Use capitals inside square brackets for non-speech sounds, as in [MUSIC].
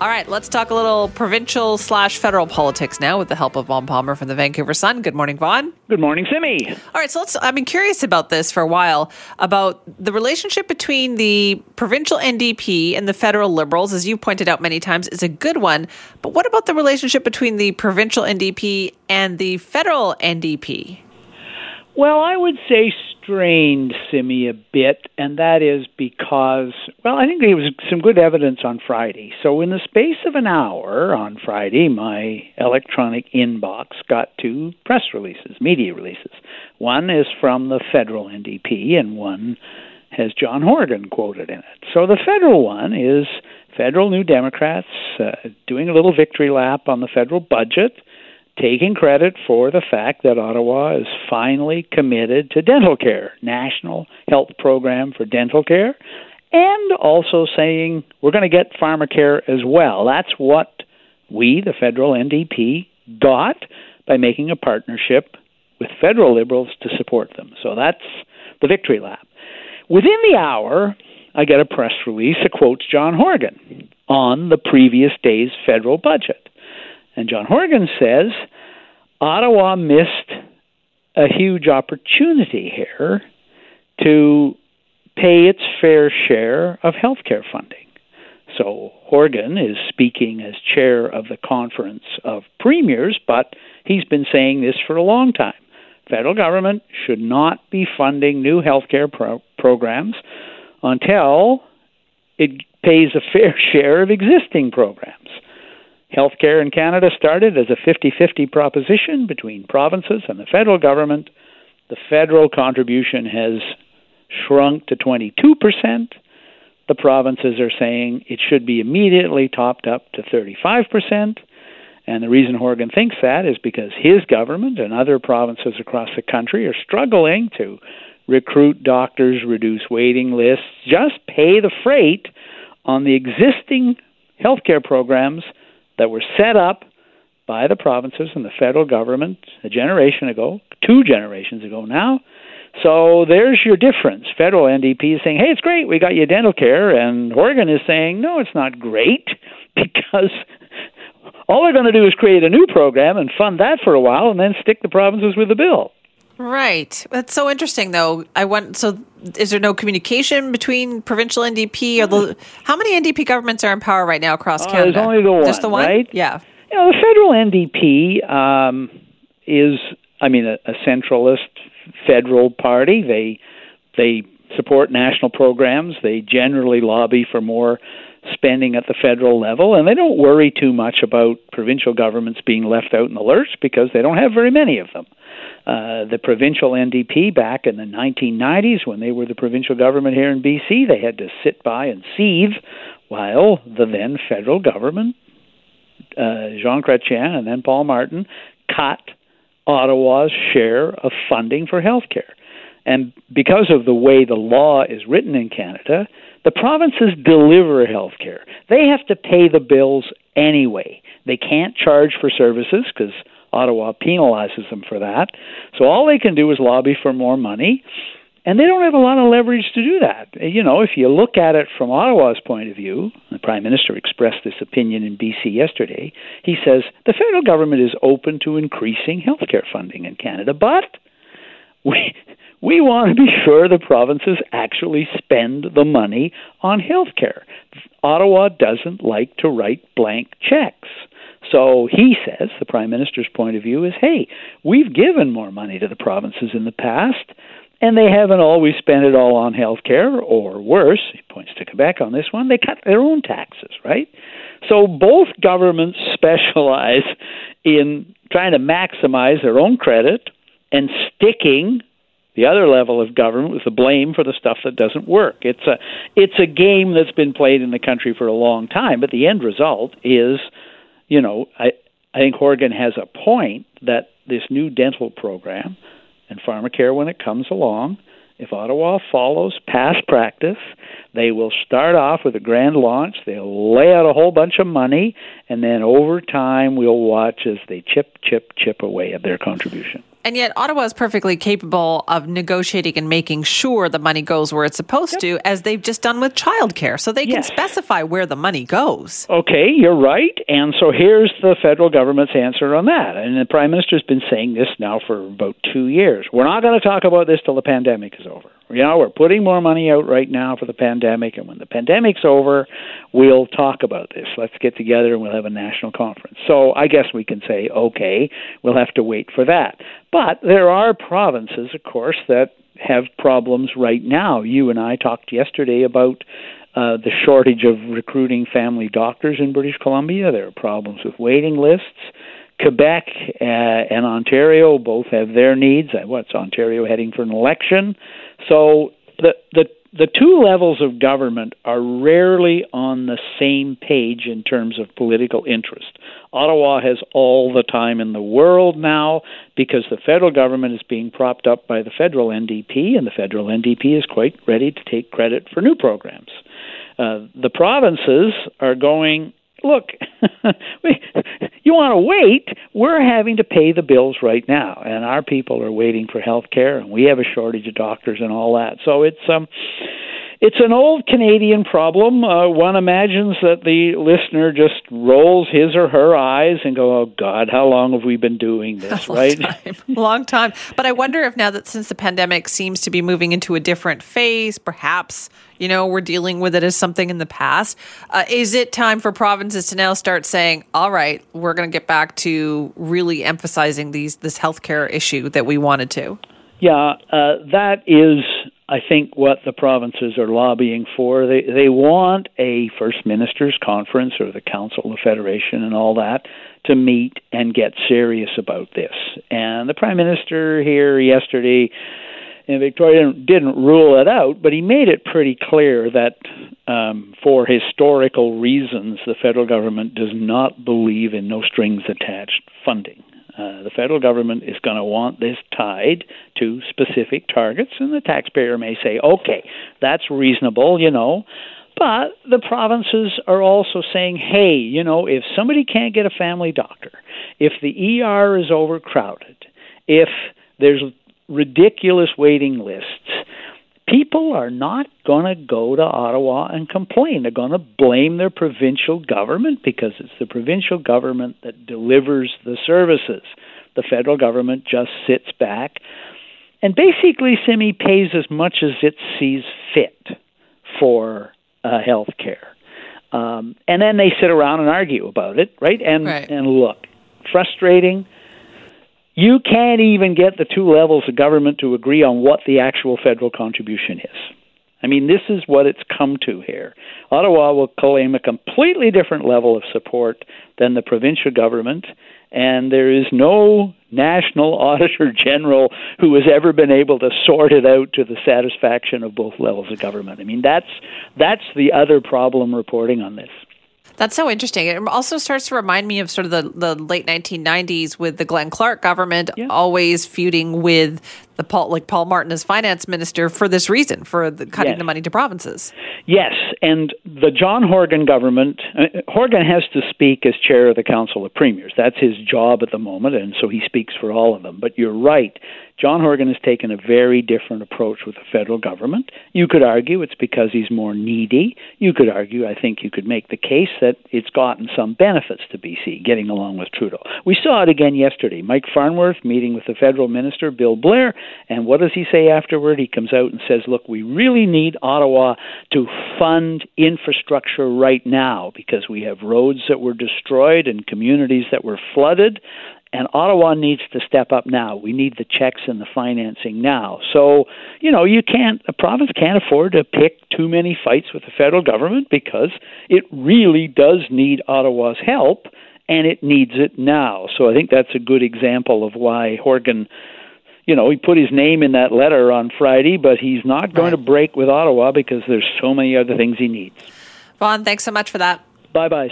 All right, let's talk a little provincial slash federal politics now with the help of Vaughn Palmer from the Vancouver Sun. Good morning, Vaughn. Good morning, Simi. All right, so let's. I've been curious about this for a while about the relationship between the provincial NDP and the federal Liberals, as you've pointed out many times, is a good one. But what about the relationship between the provincial NDP and the federal NDP? Well, I would say strained Simi a bit, and that is because, well, I think there was some good evidence on Friday. So, in the space of an hour on Friday, my electronic inbox got two press releases, media releases. One is from the federal NDP, and one has John Horgan quoted in it. So, the federal one is federal New Democrats uh, doing a little victory lap on the federal budget taking credit for the fact that Ottawa is finally committed to dental care, national health program for dental care, and also saying we're going to get pharmacare as well. That's what we, the federal NDP, got by making a partnership with federal liberals to support them. So that's the victory lap. Within the hour, I get a press release that quotes John Horgan on the previous day's federal budget. And John Horgan says Ottawa missed a huge opportunity here to pay its fair share of healthcare funding. So Horgan is speaking as chair of the Conference of Premiers, but he's been saying this for a long time. Federal government should not be funding new healthcare pro- programs until it pays a fair [LAUGHS] share of existing programs. Healthcare in Canada started as a 50 50 proposition between provinces and the federal government. The federal contribution has shrunk to 22%. The provinces are saying it should be immediately topped up to 35%. And the reason Horgan thinks that is because his government and other provinces across the country are struggling to recruit doctors, reduce waiting lists, just pay the freight on the existing healthcare programs that were set up by the provinces and the federal government a generation ago, two generations ago now. So there's your difference. Federal NDP is saying, hey, it's great, we got you dental care. And Horgan is saying, no, it's not great [LAUGHS] because all they're going to do is create a new program and fund that for a while and then stick the provinces with the bill. Right. That's so interesting, though. I want so. Is there no communication between provincial NDP or the? How many NDP governments are in power right now across uh, Canada? There's only the one. Just the one, right? Yeah. You know, the federal NDP um, is, I mean, a, a centralist federal party. They they support national programs. They generally lobby for more spending at the federal level, and they don't worry too much about provincial governments being left out in the lurch because they don't have very many of them. Uh, the provincial NDP back in the 1990s, when they were the provincial government here in BC, they had to sit by and seethe while the then federal government, uh, Jean Chrétien and then Paul Martin, cut Ottawa's share of funding for health care. And because of the way the law is written in Canada, the provinces deliver health care. They have to pay the bills anyway. They can't charge for services because Ottawa penalizes them for that. So all they can do is lobby for more money, and they don't have a lot of leverage to do that. You know, if you look at it from Ottawa's point of view, the Prime Minister expressed this opinion in BC yesterday. He says the federal government is open to increasing health care funding in Canada, but we we want to be sure the provinces actually spend the money on health care. Ottawa doesn't like to write blank checks. So he says, the Prime Minister's point of view is hey, we've given more money to the provinces in the past, and they haven't always spent it all on health care, or worse, he points to Quebec on this one, they cut their own taxes, right? So both governments [LAUGHS] specialize in trying to maximize their own credit and sticking the other level of government with the blame for the stuff that doesn't work. It's a it's a game that's been played in the country for a long time, but the end result is you know, I I think Horgan has a point that this new dental program and pharmacare, when it comes along, if Ottawa follows past practice, they will start off with a grand launch. They'll lay out a whole bunch of money, and then over time, we'll watch as they chip, chip, chip away at their contribution. And yet, Ottawa is perfectly capable of negotiating and making sure the money goes where it's supposed yep. to, as they've just done with childcare. So they can specify where the money goes. Okay, you're right. And so here's the federal government's answer on that. And the Prime Minister's been saying this now for about two years. We're not going to talk about this till the pandemic is over. You know, we're putting more money out right now for the pandemic, and when the pandemic's over, we'll talk about this. Let's get together and we'll have a national conference. So I guess we can say, okay, we'll have to wait for that. But there are provinces, of course, that have problems right now. You and I talked yesterday about uh, the shortage of recruiting family doctors in British Columbia. There are problems with waiting lists. Quebec uh, and Ontario both have their needs. Uh, what's Ontario heading for an election? So the the the two levels of government are rarely on the same page in terms of political interest. Ottawa has all the time in the world now because the federal government is being propped up by the federal NDP, and the federal NDP is quite ready to take credit for new programs. Uh, the provinces are going, look, [LAUGHS] you want to wait? We're having to pay the bills right now, and our people are waiting for health care, and we have a shortage of doctors and all that. So it's um, it's an old Canadian problem. Uh, one imagines that the listener just rolls his or her eyes and go, "Oh God, how long have we been doing [LAUGHS] this?" long right? Time. Long time. But I wonder if now that since the pandemic seems to be moving into a different phase, perhaps you know we're dealing with it as something in the past. Uh, is it time for provinces to now start saying, "All right, we're going to get back to really emphasizing these this healthcare issue that we wanted to"? Yeah, uh, that is I think what the provinces are lobbying for. They they want a first ministers conference or the council of federation and all that to meet and get serious about this. And the prime minister here yesterday in Victoria didn't, rule it out, but he made it pretty clear that um, for historical reasons, the federal government does not believe in no strings attached funding. Uh, the federal government is going to want this tied to specific targets, and the taxpayer may say, okay, that's reasonable, you know. But the provinces are also saying, hey, you know, if somebody can't get a family doctor, if the ER is overcrowded, if there's ridiculous waiting lists, people are not going to go to Ottawa and complain. They're going to blame their provincial government because it's the provincial government that delivers the services. The federal government just sits back and basically, Simi pays as much as it sees fit for uh, health care. Um, and then they sit around and argue about it, right? And right. and look, frustrating you can't even get the two levels of government to agree on what the actual federal contribution is. I mean, this is what it's come to here. Ottawa will claim a completely different level of support than the provincial government, and there is no national [LAUGHS] auditor general who has ever been able to sort it out to the satisfaction of both levels of government. I mean, that's that's the other problem reporting on this. That's so interesting. It also starts to remind me of sort of the, the late 1990s with the Glenn Clark government yeah. always feuding with the Paul, like Paul Martin as finance minister for this reason, for the, cutting yes. the money to provinces. Yes, and the John Horgan government, uh, Horgan has to speak as chair of the Council of Premiers. That's his job at the moment, and so he speaks for all of them. But you're right. John Horgan has taken a very different approach with the federal government. You could argue it's because he's more needy. You could argue, I think you could make the case that it's gotten some benefits to BC, getting along with Trudeau. We saw it again yesterday. Mike Farnworth meeting with the federal minister, Bill Blair, and what does he say afterward? He comes out and says, Look, we really need Ottawa to fund infrastructure right now because we have roads that were destroyed and communities that were flooded. And Ottawa needs to step up now. We need the checks and the financing now. So, you know, you can't, a province can't afford to pick too many fights with the federal government because it really does need Ottawa's help and it needs it now. So I think that's a good example of why Horgan you know, he put his name in that letter on Friday, but he's not going right. to break with Ottawa because there's so many other things he needs. Vaughn, thanks so much for that. Bye bye.